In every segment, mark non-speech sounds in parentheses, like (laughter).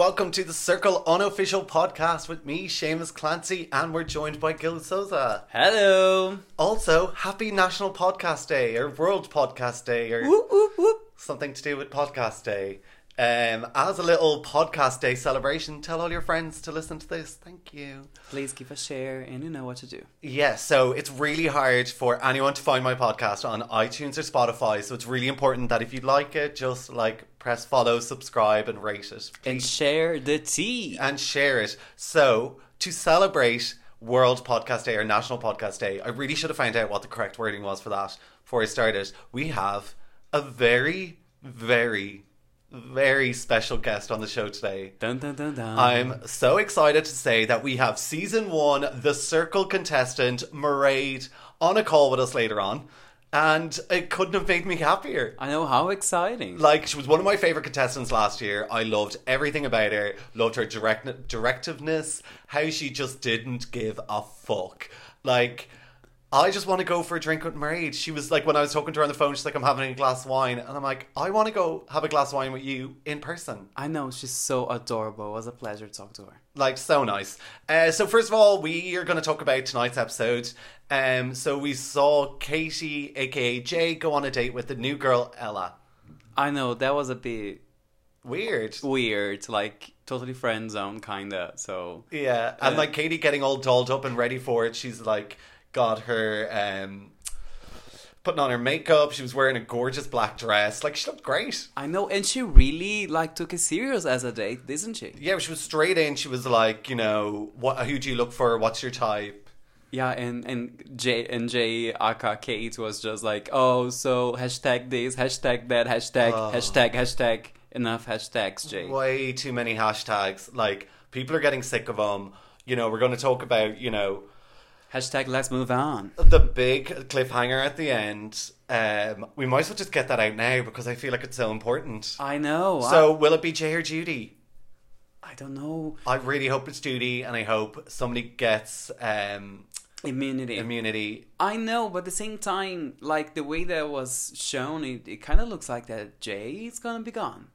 welcome to the Circle Unofficial Podcast with me, Seamus Clancy, and we're joined by Gil Souza. Hello. Also, happy National Podcast Day, or World Podcast Day, or Whoop, whoop, whoop. something to do with Podcast Day. Um, as a little Podcast Day celebration, tell all your friends to listen to this. Thank you. Please give a share and you know what to do. Yeah, so it's really hard for anyone to find my podcast on iTunes or Spotify. So it's really important that if you like it, just like press follow, subscribe, and rate it. And share the tea. and share it. So, to celebrate World Podcast Day or National Podcast Day, I really should have found out what the correct wording was for that before I started. We have a very, very, very special guest on the show today. Dun, dun, dun, dun. I'm so excited to say that we have season one, the Circle contestant, Mairead, on a call with us later on. And it couldn't have made me happier. I know how exciting. Like she was one of my favorite contestants last year. I loved everything about her. Loved her direct directiveness. How she just didn't give a fuck. Like I just want to go for a drink with Mairead. She was like when I was talking to her on the phone. She's like, "I'm having a glass of wine," and I'm like, "I want to go have a glass of wine with you in person." I know she's so adorable. It was a pleasure to talk to her. Like so nice. Uh, so first of all, we are going to talk about tonight's episode. Um, so we saw Katie, aka Jay, go on a date with the new girl Ella. I know that was a bit Weird. weird, like totally friend zone kinda. So Yeah, and Uh, like Katie getting all dolled up and ready for it. She's like got her um putting on her makeup. She was wearing a gorgeous black dress. Like she looked great. I know, and she really like took it serious as a date, didn't she? Yeah, she was straight in. She was like, you know, what? Who do you look for? What's your type? Yeah, and and Jay and Jay aka Kate was just like, oh, so hashtag this, hashtag that, hashtag, Oh. hashtag, hashtag, enough hashtags, Jay. Way too many hashtags. Like people are getting sick of them. You know, we're going to talk about you know Hashtag let's move on. the big cliffhanger at the end. Um, we might as well just get that out now because I feel like it's so important. I know. So, will it be Jay or Judy? I, I don't know. I really hope it's Judy, and I hope somebody gets um, Immunity. immunity. I know, but at the same time, like the way that was shown, it, it kind of looks like that Jay is gonna be gone.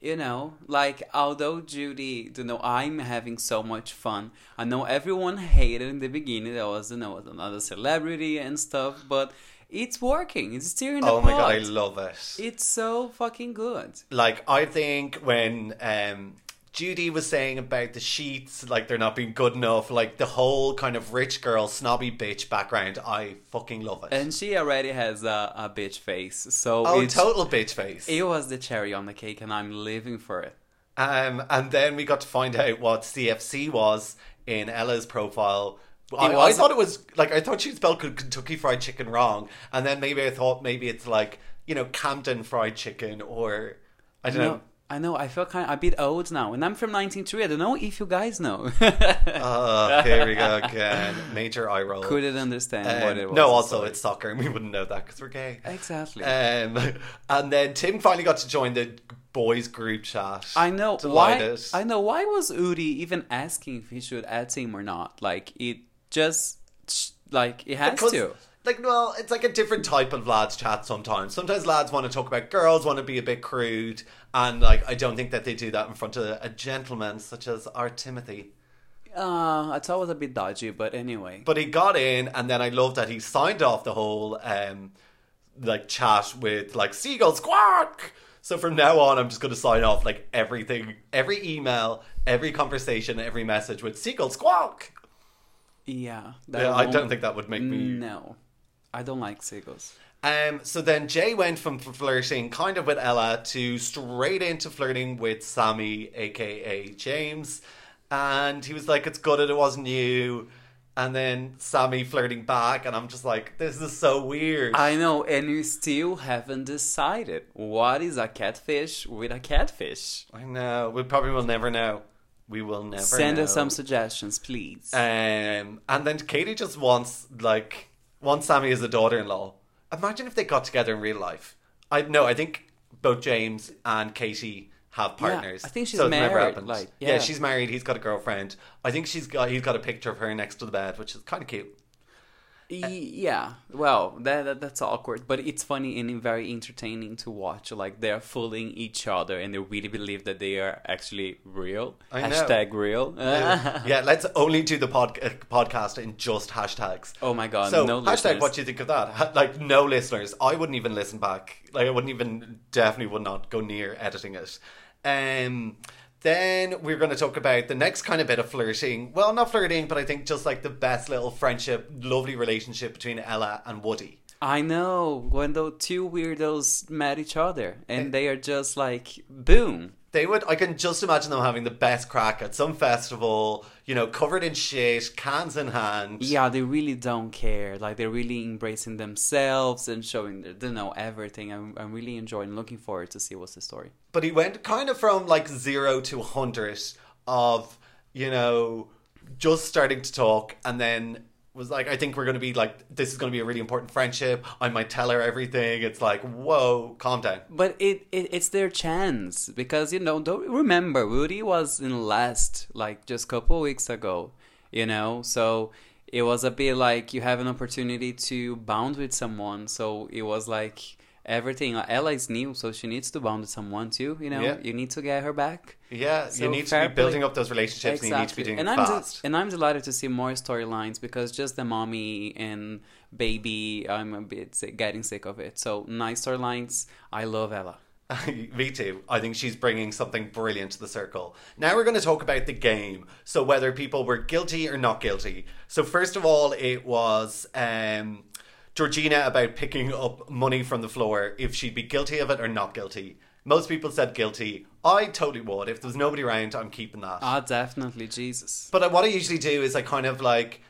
You know, like although Judy, you know, I'm having so much fun. I know everyone hated in the beginning. There was, you know, another celebrity and stuff, but it's working. It's steering the Oh my god, I love it. It's so fucking good. Like, I think when um, Judy was saying about the sheets, like they're not being good enough, like the whole kind of rich girl, snobby bitch background, I fucking love it. And she already has a, a bitch face, so oh, total bitch face. it was the cherry on the cake, and I'm living for it. Um, and then we got to find out what CFC was in Ella's profile. I, I thought it was like I thought she spelled Kentucky Fried Chicken wrong, and then maybe I thought maybe it's like you know Camden Fried Chicken or I don't No, know. I know. I feel kind of a bit old now, and I'm from 1903. I don't know if you guys know. (laughs) Oh, here we go again. Major eye roll. Couldn't understand Um, what it was. no, also Sorry. it's soccer, and we wouldn't know that because we're gay. exactly. Um, and then Tim finally got to join the boys group chat. I know Delighted. why. I know why was Woody even asking if he should add him or not? Like it just like it has Because, to. Like, well, it's like a different type of lads chat sometimes. Sometimes lads want to talk about girls, want to be a bit crude, and like I don't think that they do that in front of a gentleman such as our Timothy. Uh, I thought was a bit dodgy, but anyway. But he got in, and then I love that he signed off the whole um like chat with like seagull squawk. So from now on, I'm just going to sign off like everything, every email, every conversation, every message with seagull squawk. Yeah, Yeah, I don't think that would make me No, I don't like seagulls. Um, so then Jay went from flirting kind of with Ella to straight into flirting with Sammy, aka James. And he was like, It's good that it wasn't you. And then Sammy flirting back, and I'm just like, This is so weird. I know, and we still haven't decided what is a catfish with a catfish. I know. We probably will never know. We will never Send know. us some suggestions, please. Um, and then Katie just wants like wants Sammy as a daughter-in-law. Imagine if they got together in real life. I no, I think both James and Katie have partners. I think she's so married, like, yeah. yeah. she's married. He's got a girlfriend. I think she's got he's got a picture of her next to the bed, which is kind of cute. Yeah, well, that, that that's awkward, but it's funny and very entertaining to watch. Like they're fooling each other, and they really believe that they are actually real. I know. Hashtag real. (laughs) yeah, let's only do the pod- uh, podcast in just hashtags. Oh my god! So no hashtag listeners. what do you think of that? Like no listeners. I wouldn't even listen back. Like I wouldn't even definitely would not go near editing it. Um then we're going to talk about the next kind of bit of flirting. Well, not flirting, but I think just like the best little friendship, lovely relationship between Ella and Woody. I know when the two weirdos met each other, and eh. they are just like boom. They would. I can just imagine them having the best crack at some festival. You know, covered in shit, cans in hand. Yeah, they really don't care. Like they're really embracing themselves and showing they know everything. I'm, I'm really enjoying, looking forward to see what's the story. But he went kind of from like zero to a hundred of you know just starting to talk, and then was like, I think we're going to be like, this is going to be a really important friendship. I might tell her everything. It's like, whoa, calm down. But it, it it's their chance because you know don't remember Woody was in last like just couple weeks ago, you know. So it was a bit like you have an opportunity to bond with someone. So it was like everything. Ella is new, so she needs to bond with someone too. You know, Yeah. you need to get her back. Yeah, So you need to be building up those relationships, and you need to be doing and it I'm de- fast. and I'm delighted to see more storylines because just the mommy and baby, I'm a bit sick, getting sick of it. So nice storylines. I love Ella. (laughs) Me too. I think she's bringing something brilliant to the circle. Now we're going to talk about the game. So whether people were guilty or not guilty. So first of all, it was um, Georgina about picking up money from the floor if she'd be guilty of it or not guilty. Most people said guilty. I totally would. If there was nobody around, I'm keeping that. Ah, definitely Jesus. But what I usually do is I kind of like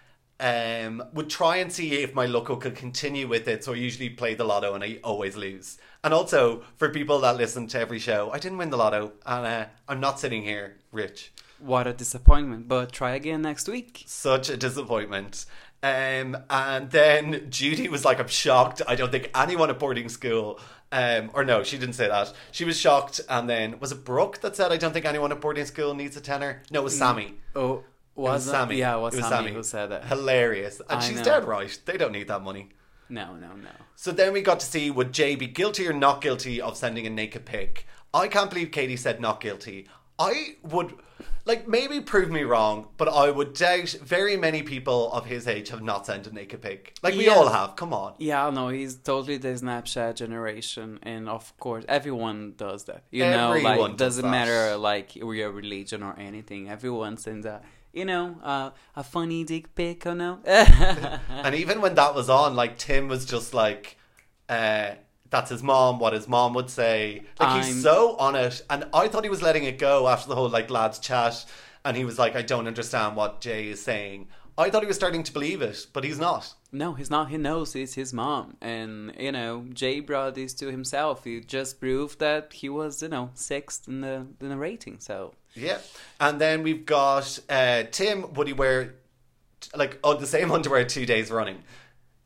um, would try and see if my local could continue with it. So I usually play the lotto and I always lose. And also for people that listen to every show, I didn't win the lotto and uh, I'm not sitting here rich. What a disappointment. But try again next week. Such a disappointment. Um, and then Judy was like, I'm shocked. I don't think anyone at boarding school, um, or no, she didn't say that. She was shocked. And then was it Brooke that said, I don't think anyone at boarding school needs a tenner? No, it was Sammy. Oh, It was was, it? Sammy. Yeah, it was, Sammy, who said that. Hilarious. And I she's know. dead right. They don't need that money. No, no, no. So then we got to see would Jay be guilty or not guilty of sending a naked pic. I can't believe Katie said not guilty. I would like maybe prove me wrong, but I would doubt very many people of his age have not sent a naked pic. Like we Yeah. all have. Come on. Yeah, no, he's totally the Snapchat generation, and of course, everyone does that. You know, like does doesn't that. matter like your religion or anything. Everyone sends a, you know, uh, a funny dick pic, or no? (laughs) And even when that was on, like Tim was just like, uh, that's his mom, what his mom would say. Like he's I'm- so on it. And I thought he was letting it go after the whole like lads chat. And he was like, I don't understand what Jay is saying. I thought he was starting to believe it, but he's not. No, he's not. He knows it's his mom, and you know, Jay brought this to himself. He just proved that he was, you know, sixth in the in the rating. So Yeah. And then we've got uh, Tim, would he wear like oh, the same (laughs) underwear two days running?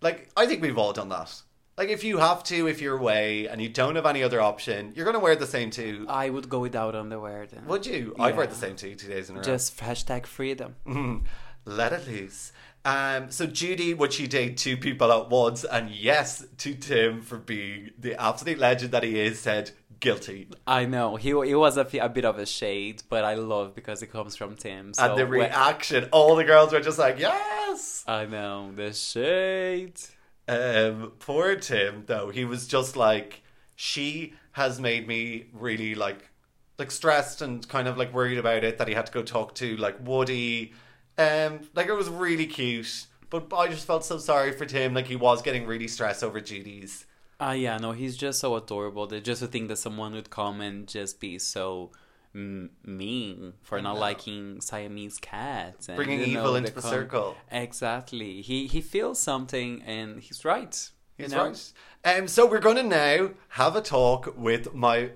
Like, I think we've all done that. Like, if you have to, if you're away and you don't have any other option, you're going to wear the same two. I would go without underwear then. Would you? I've wear the same two two days in a row. Just hashtag freedom. Mm, Let it loose. Um, so Judy, would she date two people at once? And yes, to Tim for being the absolute legend that he is, said guilty. I know he he was a, a bit of a shade, but I love because it comes from Tim. So and the when- reaction, all the girls were just like, yes. I know the shade. Um, poor Tim, though, he was just like, she has made me really like, like stressed and kind of like worried about it that he had to go talk to like Woody. Um, like it was really cute, but I just felt so sorry for Tim. Like he was getting really stressed over Judy's. Ah, yeah, no, he's just so adorable. Just to think that someone would come and just be so mm, mean for not liking Siamese cats, and, Bringing evil know, into the circle. Exactly. He he feels something, and he's right. you He's know? right. Um, so we're going to now have a talk with my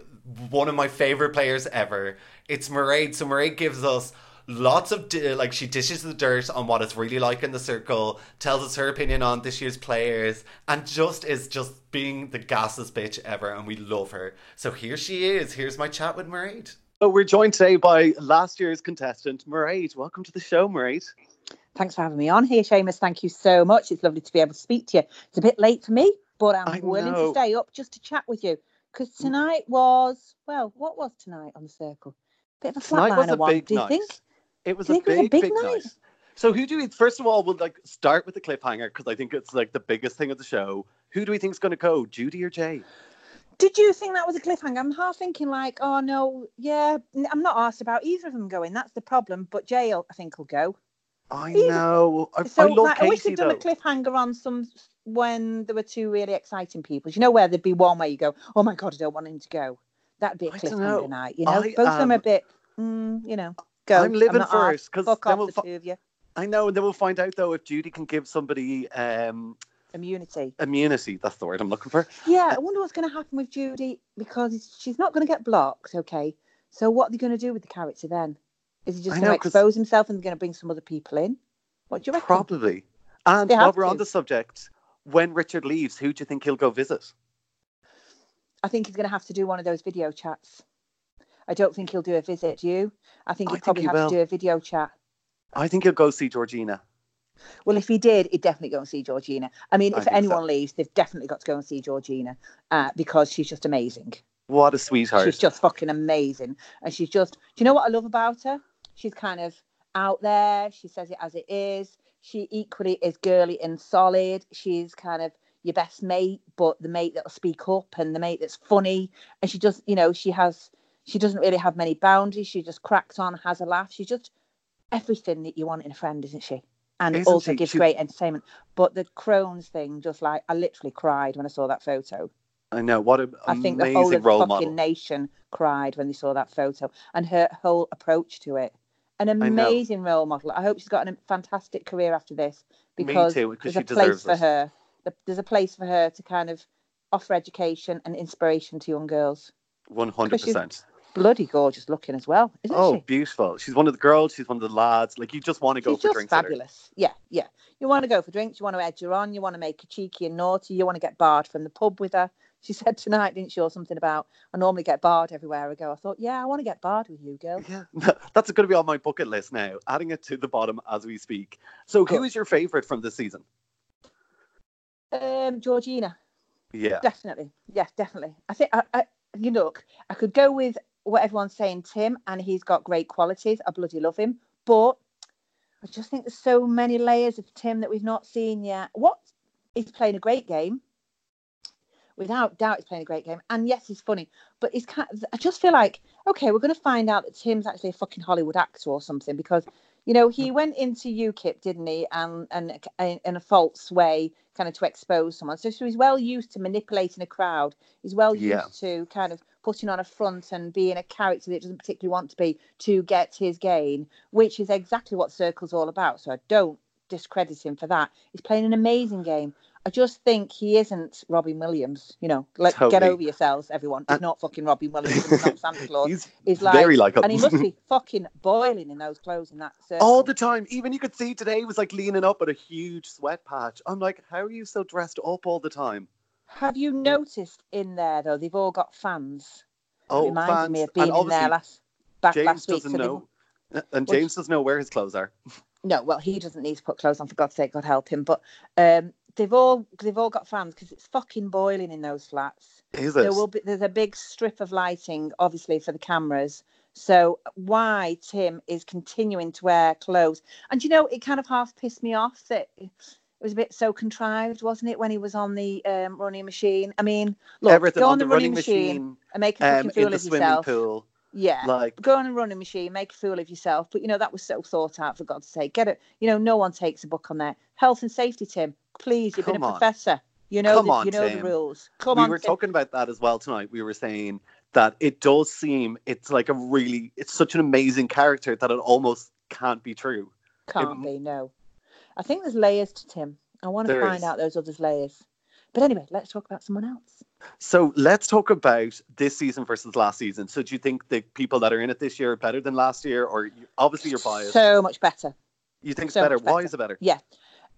one of my favorite players ever. It's Mairead. So Mairead gives us lots of di- like she dishes the dirt on what it's really like in the circle, tells us her opinion on this year's players, and just is just being the gassest bitch ever, and we love her. So here she is. Here's my chat with Mairead. So we're joined today by last year's contestant, Mairead. Welcome to the show, Mairead. Thanks for having me on here, Seamus. Thank you so much. It's lovely to be able to speak to you. It's a bit late for me, but I'm willing to stay up just to chat with you. Because tonight was, well, what was tonight on the circle? Bit of a flatliner one, big do you night. think? It was a you it was big, a big, big night. night? So who do we? First of all, we'll like start with the cliffhanger because I think it's like the biggest thing of the show. Who do we think is going to go, Judy or Jay? Did you think that was a cliffhanger? I'm half thinking like, oh no, yeah, I'm not asked about either of them going. That's the problem. But Jay, I think will go. I Either- know. I, So I love like, I wish they'd done though. a cliffhanger on some when there were two really exciting people. You know where there'd be one where you go, oh my god, I don't want him to go. That'd be a know. cliffhanger night. You know, I, both of them a um, bit, mm, you know, go. I'm living asked. it because then we'll fi- two of you. I know, and then we'll find out though if Judy can give somebody um, Immunity. immunity. That's the word I'm looking for. Yeah, I wonder what's going to happen with Judy because she's not going to get blocked. Okay, so what are they going to do with the character then? Is he just going to expose himself and going to bring some other people in? What do you reckon? Probably. And while we're on the subject, when Richard leaves, who do you think he'll go visit? I think he's going to have to do one of those video chats. I don't think he'll do a visit. Do you? I think he'll think probably he have will. to do a video chat. I think he'll go see Georgina. Well, if he did, he'd definitely go and see Georgina. I mean, I if think so. anyone leaves, they've definitely got to go and see Georgina uh, because she's just amazing. What a sweetheart. She's just fucking amazing. And she's just, do you know what I love about her? She's kind of out there. She says it as it is. She equally is girly and solid. She's kind of your best mate, but the mate that'll speak up and the mate that's funny. And she just, you know, she has, she doesn't really have many boundaries. She just cracks on, has a laugh. She's just everything that you want in a friend, isn't she? And Isn't also gives great entertainment. But the Crohn's thing, just like, I literally cried when I saw that photo. I know. What an I think the whole of the fucking model. nation cried when they saw that photo and her whole approach to it. An amazing role model. I hope she's got a fantastic career after this Me because too, there's she a place for it. her. There's a place for her to kind of offer education and inspiration to young girls. One hundred percent. Bloody gorgeous looking as well, isn't Oh, she? Oh, beautiful. She's one of the girls. She's one of the lads. Like you just want to go She's for just drinks. fabulous. Yeah, yeah. You want to go for drinks. You want to edge her on. You want to make her cheeky and naughty. You want to get barred from the pub with her. She (laughs) said tonight, didn't she, or something about I normally get barred everywhere I go. I thought, yeah, I want to get barred with you, girl. Yeah, (laughs) that's going to be on my bucket list now. Adding it to the bottom as we speak. So, who Good. your favorite from this season? Um, Georgina, Yeah, definitely. Yes, definitely. I think I, I, you look, I could go with what everyone's saying, Tim, and he's got great qualities. I bloody love him, but I just think there's so many layers of Tim that we've not seen yet. What he's playing a great game. Without doubt, he's playing a great game, and yes, he's funny. But he's kind. Of, I just feel like okay, we're going to find out that Tim's actually a fucking Hollywood actor or something because you know he went into UKIP, didn't he, and and in a false way, kind of to expose someone. So, so he's well used to manipulating a crowd. He's well used Yeah. to kind of putting on a front and being a character that doesn't particularly want to be to get his gain, which is exactly what Circle's all about. So I don't discredit him for that. He's playing an amazing game. I just think he isn't Robin Williams. You know, like get over yourselves, everyone. He's And- not fucking Robin Williams. (laughs) He's not Santa Claus. he's He's like, very like and he must be (laughs) fucking boiling in those clothes in that circle. all the time. Even you could see today he was like leaning up at a huge sweat patch. I'm like, how are you so dressed up all the time? Have you noticed in there though? They've all got fans. Oh, Reminded fans. me of and being in obviously, there last back James last week. doesn't so know. And Which- James doesn't know where his clothes are. No, well, he doesn't need to put clothes on for God's sake. God help him. But um, they've all they've all got fans because it's fucking boiling in those flats. Is it? There will be there's a big strip of lighting, obviously for the cameras. So why Tim is continuing to wear clothes? And you know, it kind of half pissed me off that it was a bit so contrived, wasn't it, when he was on the um, running machine? I mean, look, Everything go on on the running machine, and make a um, fool in the of swimming yourself. pool. Yeah, Like, go on a running machine, make a fool of yourself. But you know that was so thought out for God's sake. Get it? You know, no one takes a book on that. Health and safety, Tim. Please, you've been a on. professor. You know, the, on, you know Tim. the rules. Come we on, We were Tim. talking about that as well tonight. We were saying that it does seem it's like a really it's such an amazing character that it almost can't be true. Can't it- be. No, I think there's layers to Tim. I want to There find is. out those other layers. But anyway, let's talk about someone else. So let's talk about this season versus last season. So do you think the people that are in it this year are better than last year, or you, obviously you're biased? So much better. you think it's so better? Why is it better? Yeah.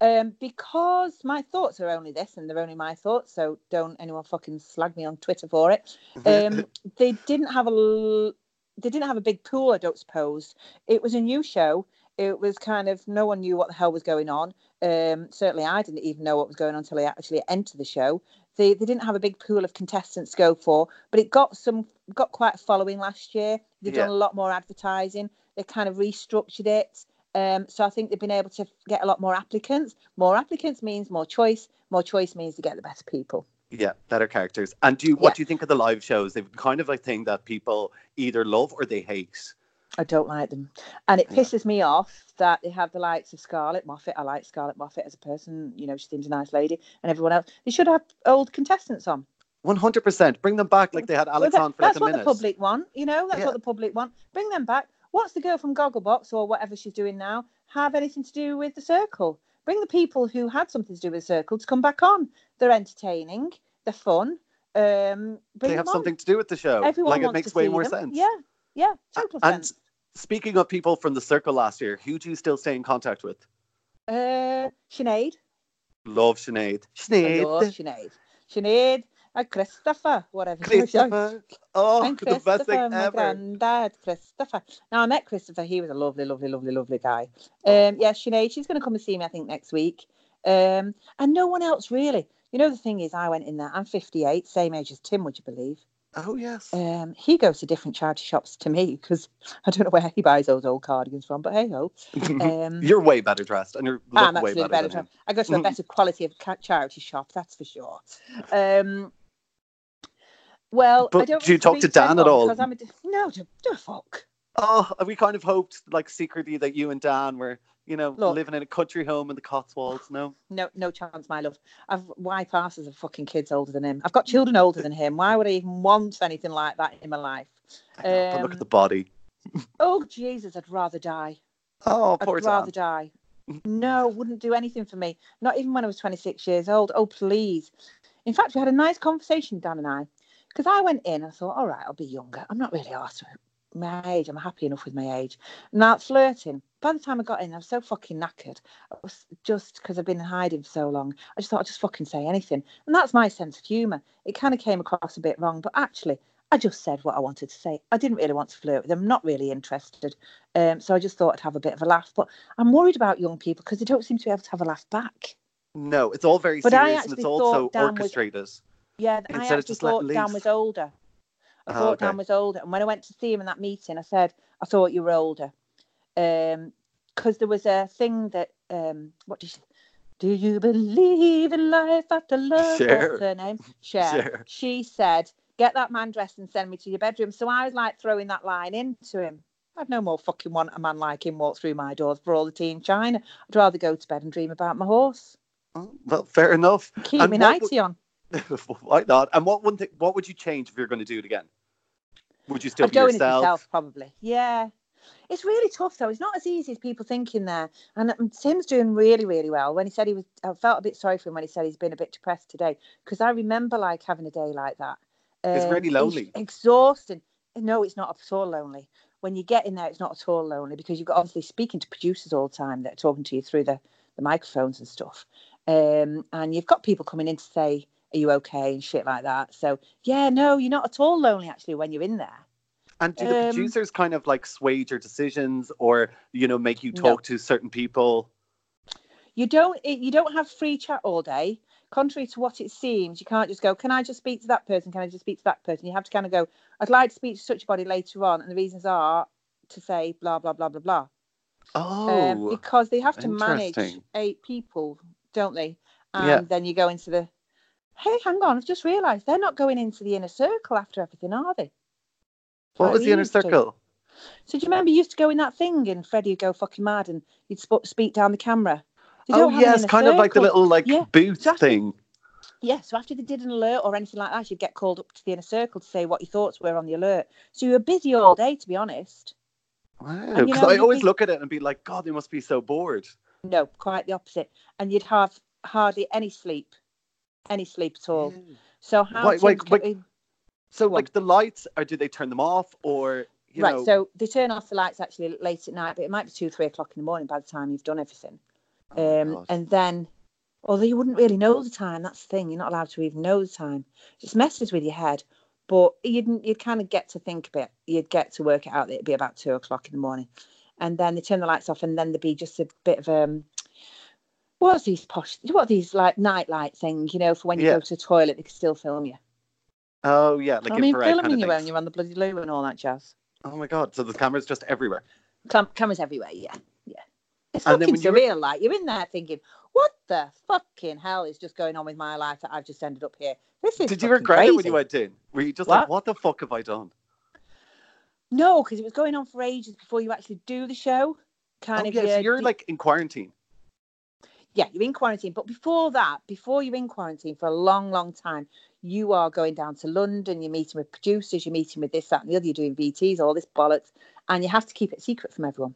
Um, because my thoughts are only this, and they're only my thoughts. So don't anyone fucking slag me on Twitter for it. (laughs) um, they didn't have a l- they didn't have a big pool. I don't suppose it was a new show. It was kind of no one knew what the hell was going on. Um, certainly, I didn't even know what was going on until I actually entered the show. They they didn't have a big pool of contestants to go for, but it got some got quite a following last year. They've Yeah. done a lot more advertising. They kind of restructured it. Um, so I think they've been able to get a lot more applicants. More applicants means more choice. More choice means to get the best people. Yeah, better characters. And do you, what Yeah. do you think of the live shows? They've kind of a thing that people either love or they hate. I don't like them. And it pisses me off that they have the likes of Scarlett Moffatt. I like Scarlett Moffatt as a person. You know, she seems a nice lady. And everyone else. They should have old contestants on. One hundred percent. Bring them back like they had Alex Well, that- on for like that's what the public want. You know, that's Yeah. what the public want. Bring them back. What's the girl from Gogglebox or whatever she's doing now have anything to do with the circle? Bring the people who had something to do with the circle to come back on. They're entertaining. They're fun. Um, they have on. something to do with the show. Everyone like it makes way more them. sense. Yeah, yeah, total and sense. Speaking of people from the circle last year, who do you still stay in contact with? Uh, Sinead. Love Sinead. I love Sinead. Sinead. Sinead and Christopher, whatever. Christopher. Oh, And the best Christopher, thing my ever. granddad, Christopher. Now I met Christopher. He was a lovely, lovely, lovely, lovely guy. Um, yeah, Sinead, she's going to come and see me. I think next week. Um, and no one else really. You know, the thing is, I went in there. I'm 58, same age as Tim. Would you believe? Oh yes. Um, he goes to different charity shops to me because (laughs) I don't know where he buys those old cardigans from. But hey ho, (laughs) um, you're way better dressed, and you're I'm way absolutely better, better. than tra- I go to a (laughs) better quality of charity shop, that's for sure. Um, well, I But don't do you talk to Dan at all? Because I'm a, no, do, do fuck. Oh, we kind of hoped, like secretly, that you and Dan were, you know, Look. living in a country home in the Cotswolds. No. (sighs) No, no chance, my love. I've why passes of fucking kids older than him. I've got children older than him. Why would I even want anything like that in my life? Know, but look Um, at the body. (laughs) Oh Jesus, I'd rather die. Oh, I'd poor rather die. (laughs) No, wouldn't do anything for me. Not even when I was 26 years old. Oh, please. In fact, we had a nice conversation, Dan and I, because I went in. I thought, all right, I'll be younger. I'm not really asked my age. I'm happy enough with my age. Now flirting. By the time I got in, I was so fucking knackered. I was just because I've been in hiding for so long. I just thought I'd just fucking say anything, and that's my sense of humour. It kind of came across a bit wrong, but actually, I just said what I wanted to say. I didn't really want to flirt with them. Not really interested. Um, so I just thought I'd have a bit of a laugh. But I'm worried about young people because they don't seem to be able to have a laugh back. No, it's all very But I serious and it's also thought Dan was- orchestrated. Yeah, I Instead of actually just thought Dan was older. I Oh, thought okay. Dan was older, and when I went to see him in that meeting, I said I thought you were older, because there was a thing that um, what did she? Do you believe in life after love? Cher. What's her name? Cher. She said, "Get that man dressed and send me to your bedroom." So I was like throwing that line into him. I'd no more fucking want a man like him walk through my doors for all the tea in China. I'd rather go to bed and dream about my horse. Oh, well, fair enough. Keep And me what would- on. (laughs) Why not? And what one thing? What would you change if you're going to do it again? Would you still I'd be go in as yourself? myself, probably. Yeah. It's really tough though. It's not as easy as people think in there. And um, Tim's doing really, really well. When he said he was, I felt a bit sorry for him when he said he's been a bit depressed today because I remember like having a day like that. It's really Um, lonely. exhausting. No, it's not at all lonely. When you get in there, it's not at all lonely because you've got obviously speaking to producers all the time that are talking to you through the, the microphones and stuff. Um, and you've got people coming in to say, Are you okay? and shit like that. So, yeah, no, you're not at all lonely actually when you're in there. And do the Um, producers kind of like sway your decisions, or you know, make you No. talk to certain people? You don't you don't have free chat all day. Contrary to what it seems, you can't just go, Can I just speak to that person? Can I just speak to that person? You have to kind of go, I'd like to speak to such a body later on, and the reasons are to say blah blah blah blah blah. Oh, um, because they have to manage eight people, don't they? And Yeah. then you go into the. Hey, hang on! I've just realised they're not going into the inner circle after everything, are they? what Like was the inner used to. circle? So do you remember you used to go in that thing and Freddie would go fucking mad and you'd sp- speak down the camera? They Oh yes, kind of like the little like Yeah, booth so after- thing. Yeah, so after they did an alert or anything like that, you'd get called up to the inner circle to say what your thoughts were on the alert. So you were busy all day, to be honest. Wow, you because know, I always look at it and be like, God, they must be so bored. No, quite the opposite. And you'd have hardly any sleep, any sleep at all. So how Wait, wait, wait, So Go on. like the lights, or do they turn them off, or you right, know? so they turn off the lights actually late at night, but it might be two, three o'clock in the morning by the time you've done everything. Oh, Um, God. and then, although you wouldn't really know the time, that's the thing. You're not allowed to even know the time. It just messes with your head. But you'd you'd kind of get to think a bit. You'd get to work it out that it'd be about two o'clock in the morning. and then they turn the lights off, and then there'd be just a bit of um. What's these posh? What are these like nightlight things? You know, for when you Yeah. go to the toilet, they can still film you. Oh yeah, like I mean, filming you when you're on the bloody loo and all that jazz. Oh my god! So the cameras just everywhere. Cam- cameras everywhere, yeah, yeah. It's And fucking you were- surreal. Like you're in there thinking, "What the fucking hell is just going on with my life that I've just ended up here?" This is. Did you regret it when you went in? Were you just like, What? what the fuck have I done? No, because it was going on for ages before you actually do the show. Kind oh, of. yeah, so you're like in quarantine. Yeah, you're in quarantine. But before that, before you're in quarantine for a long, long time, you are going down to London, you're meeting with producers, you're meeting with this, that, and the other, you're doing VTs, all this bollocks. And you have to keep it secret from everyone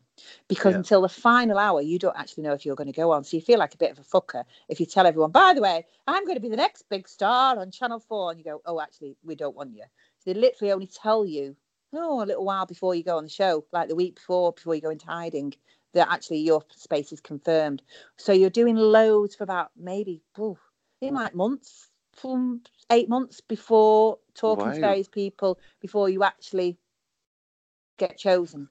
because Yeah. until the final hour, you don't actually know if you're going to go on. So you feel like a bit of a fucker if you tell everyone, by the way, I'm going to be the next big star on Channel 4. And you go, oh, actually, we don't want you. So they literally only tell you, oh, a little while before you go on the show, like the week before, before you go into hiding, that actually your space is confirmed. So you're doing loads for about maybe ooh, in like months, from eight months before talking to Wow. various people before you actually get chosen.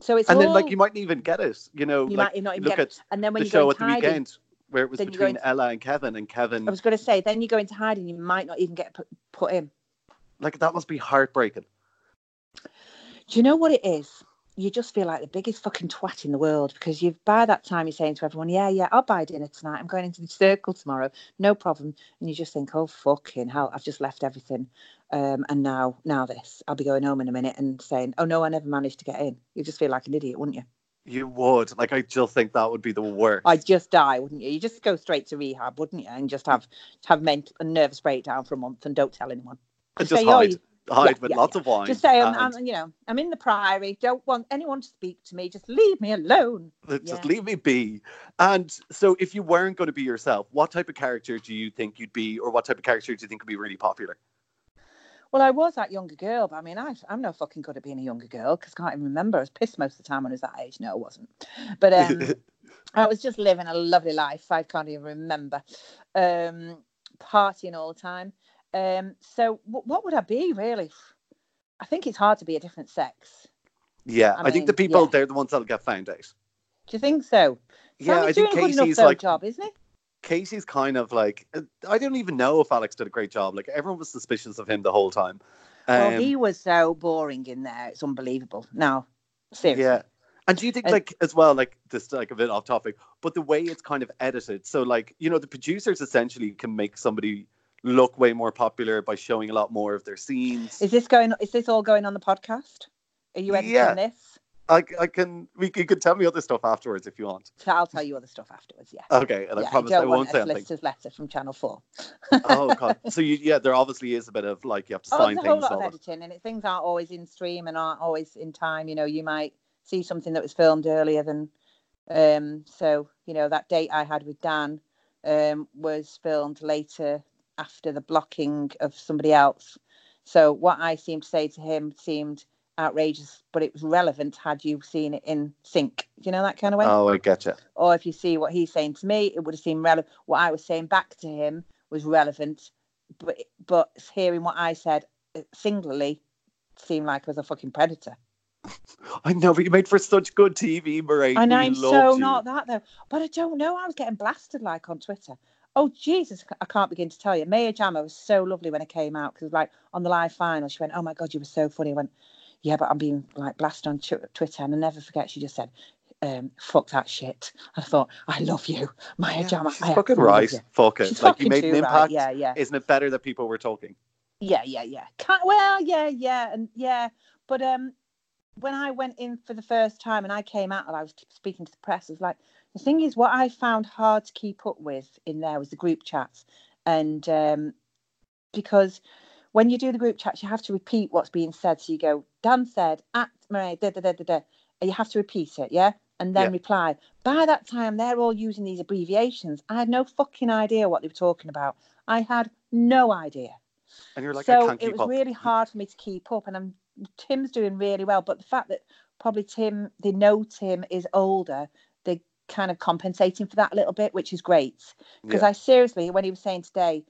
So it's and all, then like you mightn't even get it. You know, you like might not even look get at and then when the you go show at the hiding, weekend where it was then you go between into- Ella and Kevin, and Kevin I was going to say, then you go into hiding, you might not even get put, put in. like that must be heartbreaking. Do you know what it is? You just feel like the biggest fucking twat in the world because you've by that time you're saying to everyone, "Yeah, yeah, I'll buy dinner tonight. I'm going into the circle tomorrow, no problem." And you just think, "Oh fucking hell, I've just left everything, um, and now, now this. I'll be going home in a minute and saying, "Oh no, I never managed to get in." You just feel like an idiot, wouldn't you? You would like. I just think that would be the worst. I'd just die, wouldn't you? You just go straight to rehab, wouldn't you? And just have have mental and nervous breakdown for a month and don't tell anyone. And Just say, "Oh, hide, you- hide yeah, with yeah, lots of wine. Just say, I'm, I'm, you know, I'm in the priory. Don't want anyone to speak to me. Just leave me alone. just yeah. leave me be. And so, if you weren't going to be yourself, what type of character do you think you'd be, or what type of character do you think would be really popular? Well, I was that younger girl, but I mean, I, I'm no fucking good at being a younger girl because I can't even remember. I was pissed most of the time when I was that age. No, I wasn't. But um, (laughs) I was just living a lovely life. I can't even remember. Um, partying all the time. Um, so, w- what would I be really? I think it's hard to be a different sex. yeah, I I, think the people yeah. they're the ones that'll get found out. Do you think so? Yeah, Sammy's I think doing a good enough Casey's though like job, isn't he? Casey's kind of like uh, I don't even know if Alex did a great job. Like everyone was suspicious of him the whole time. well, Um, he was so boring in there. It's unbelievable. No, seriously. Yeah. And do you think And- like as well, like this like a bit off topic, but the way it's kind of edited, so like, you know, the producers essentially can make somebody look way more popular by showing a lot more of their scenes. Is this going? Is this all going on the podcast? Are you editing Yeah. this? I, I can we you can tell me other stuff afterwards if you want. So I'll tell you other stuff afterwards. Yeah. Okay, and yeah, I promise I want won't say anything. letter from Channel Four. oh god. (laughs) So you yeah, there obviously is a bit of like you have to Oh, sign there's a whole things lot of editing, and it, things aren't always in stream and aren't always in time. You know, you might see something that was filmed earlier than. Um, so you know that date I had with Dan um, was filmed later after the blocking of somebody else. So what I seemed to say to him seemed outrageous, but it was relevant had you seen it in sync. Do you know that kind of way? Oh, I get it. or if you see what he's saying to me, it would have seemed relevant. What I was saying back to him was relevant, but but hearing what I said uh, singularly seemed like I was a fucking predator. I know, but you made for such good TV, Murray. and I'm so you. not that though. But I don't know. I was getting blasted like on Twitter. Oh Jesus, I can't begin to tell you. Maya Jama was so lovely when it came out because like on the live final, she went, "Oh my god, you were so funny." I went, "Yeah, but I'm being like blasted on Twitter," and I never forget. She just said. Um, fuck that shit. I thought, I love you, Maya Yeah, Jama. she's I fucking right. you." Fuck it. She's like you made an right. Yeah, yeah, Isn't it better that people were talking? yeah, yeah, yeah. Can't, well, yeah, yeah, and yeah. But um, when I went in for the first time and I came out and I was speaking to the press, it was like the thing is what I found hard to keep up with in there was the group chats, and um, because when you do the group chats, you have to repeat what's being said. So you go, Dan said at Marie, da da da da da, and you have to repeat it, yeah, and then Yeah. reply. By that time, they're all using these abbreviations. I had no fucking idea what they were talking about. I had no idea And you're like, I so it was up. really hard for me to keep up and i'm tim's doing really well but the fact that probably tim they know tim is older kind of compensating for that a little bit which is great because Yeah. i seriously when he was saying today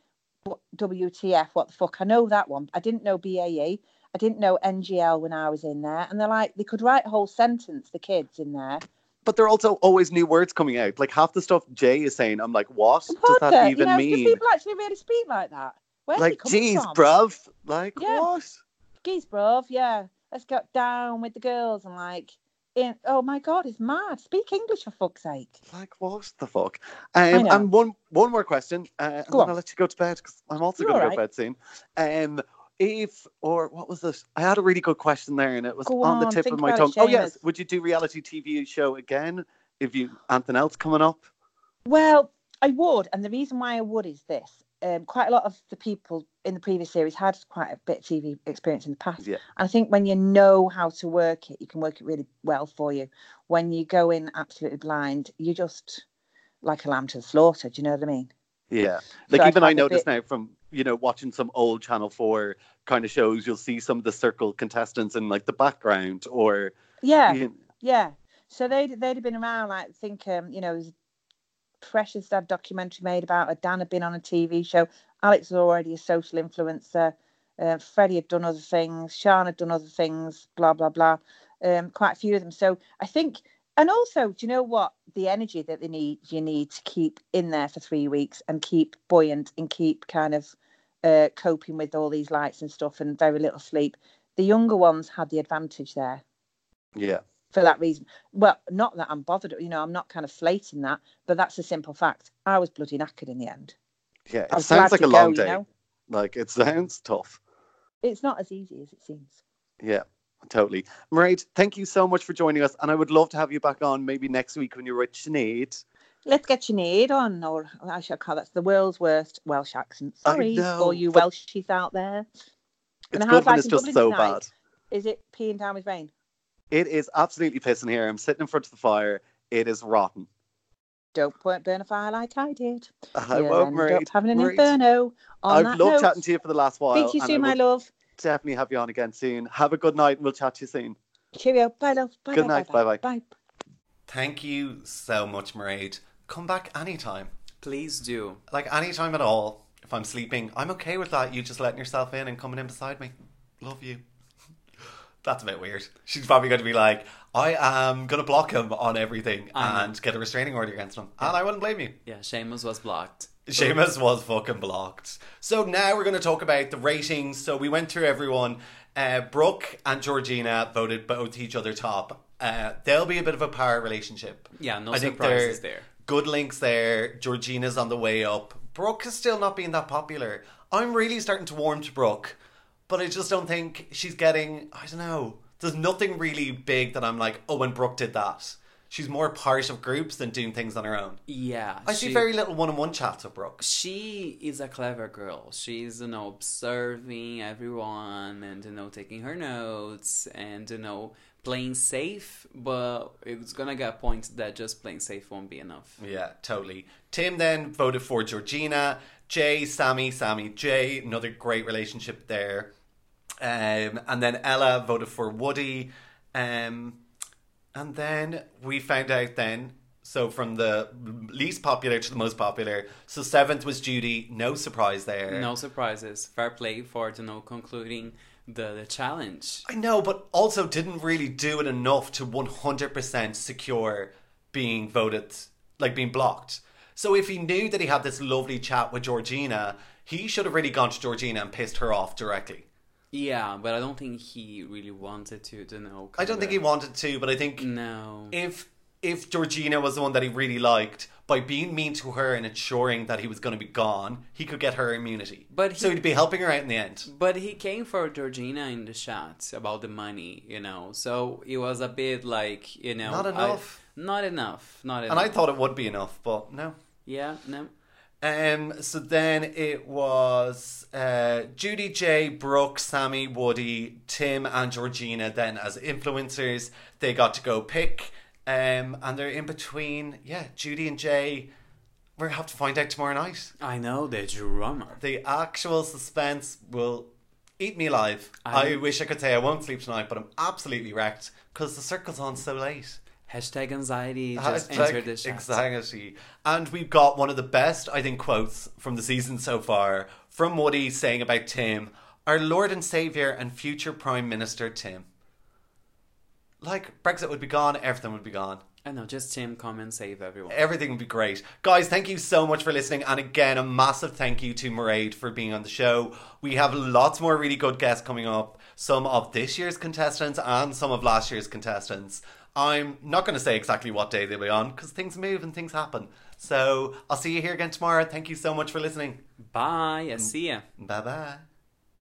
what wtf what the fuck i know that one i didn't know bae I didn't know NGL when I was in there. And they're like, they could write a whole sentence, the kids in there. But there are also always new words coming out. Like half the stuff Jay is saying, I'm like, what does that even you know, mean? Do people actually really speak like that? Where's Like, geez, from? bruv. Like, Yeah. what? Geez, bruv, yeah. Let's get down with the girls and like, in, oh my God, it's mad. Speak English for fuck's sake. Like, what the fuck? Um, and one one more question, uh, and Go on. I'll let you go to bed because I'm also You're going to all go to bed soon. Um, if or what was this? I had a really good question there, and it was Go on the tip of my tongue. it, Oh yes, would you do reality TV show again if you anything else coming up? Well, I would, and the reason why I would is this: um, quite a lot of the people in the previous series had quite a bit of TV experience in the past, Yeah. and I think when you know how to work it, you can work it really well for you. When you go in absolutely blind, you're just like a lamb to the slaughter. Do you know what I mean? Yeah, like I'd even I have a noticed bit- now from you know watching some old Channel Four kind of shows, you'll see some of the circle contestants in like the background, or Yeah, you- yeah. So they'd they'd have been around. Like, I think um, you know, there's Precious had a documentary made about her. Dan had been on a TV show. Alex was already a social influencer. Uh, Freddie had done other things. Sean had done other things. Blah blah blah. Um, quite a few of them. So I think, and also, do you know what? The energy that they need, you need to keep in there for three weeks and keep buoyant and keep kind of uh, coping with all these lights and stuff and very little sleep. The younger ones had the advantage there yeah, for that reason. Well, not that I'm bothered, you know, I'm not kind of flating that, but that's a simple fact. I was bloody knackered in the end. yeah. It sounds like a long go, day. You know? Like it sounds tough. It's not as easy as it seems. Yeah, totally. Mairead, thank you so much for joining us, and I would love to have you back on maybe next week when you're with Sinead. Let's get Sinead on, or I shall call that's the world's worst Welsh accent. Sorry, know, all you Welshies out there. It's And good how's when life it's just so tonight? bad. Is it peeing down with rain? It is absolutely pissing here. I'm sitting in front of the fire. It is rotten. Don't put burn a fire like I did. I You'll won't, end Mairead. up having an Mairead, inferno. On I've that loved note, chatting to you for the last while. Speak to you and soon, I my will love. definitely have you on again soon. Have a good night, and we'll chat to you soon. Cheerio. Bye, love. Bye, Good bye, night. Bye. Bye-bye. Bye. Thank you so much, Mairead. Come back anytime. Please do. Like anytime at all. If I'm sleeping, I'm okay with that. You just letting yourself in and coming in beside me. Love you. That's a bit weird. She's probably going to be like, I am going to block him on everything I and get a restraining order against him. And I wouldn't blame you. Yeah, Seamus was blocked. Seamus was fucking blocked. So now we're going to talk about the ratings. So we went through everyone. Uh, Brooke and Georgina voted both each other top. Uh, there'll be a bit of a power relationship. Yeah, no I think surprises there. Good links there. Georgina's on the way up. Brooke is still not being that popular. I'm really starting to warm to Brooke, but I just don't think she's getting. I don't know. There's nothing really big that I'm like, oh, when Brooke did that. She's more part of groups than doing things on her own. Yeah. I see very little one-on-one chats with Brooke. she is a clever girl. She's, you know, observing everyone and, you know, taking her notes and, you know, playing safe, but it's gonna get a point that just playing safe won't be enough. Yeah, totally. Tim then voted for Georgina. Jay, Sammy, Sammy, Jay. Another great relationship there. Um, and then Ella voted for Woody. Um, and then we found out then, so from the least popular to the most popular. So seventh was Judy. No surprise there. No surprises. Fair play for, you know, concluding the, the challenge. I know, but also didn't really do it enough to 100% secure being voted, like being blocked. So if he knew that he had this lovely chat with Georgina, he should have really gone to Georgina and pissed her off directly. Yeah, but I don't think he really wanted to, to know. I don't think he wanted to, but I think No. if if Georgina was the one that he really liked, by being mean to her and ensuring that he was going to be gone, he could get her immunity. But so he- he'd be helping her out in the end. But he came for Georgina in the chat about the money, you know. So it was a bit like, you know, Not I- enough. not enough. Not enough. And I thought it would be enough, but no. yeah, no. Um, so then it was uh, Judy Jay, Brooke, Sammy, Woody, Tim, and Georgina. Then as influencers, they got to go pick, um, and they're in between. Yeah, Judy and Jay. We'll have to find out tomorrow night. I know the drama. The actual suspense will eat me alive. I- I wish I could say I won't sleep tonight, but I'm absolutely wrecked because the circle's on so late. Hashtag anxiety just Hashtag entered the chat. anxiety. And we've got one of the best, I think, quotes from the season so far from Woody saying about Tim, our Lord and Savior and future Prime Minister Tim. Like Brexit would be gone, everything would be gone. I know, just Tim come and save everyone. Everything would be great. Guys, thank you so much for listening. And again, a massive thank you to Mairead for being on the show. We have lots more really good guests coming up. Some of this year's contestants and some of last year's contestants. I'm not going to say exactly what day they'll be on because things move and things happen. So I'll see you here again tomorrow. Thank you so much for listening. Bye. I mm. see ya. Bye bye.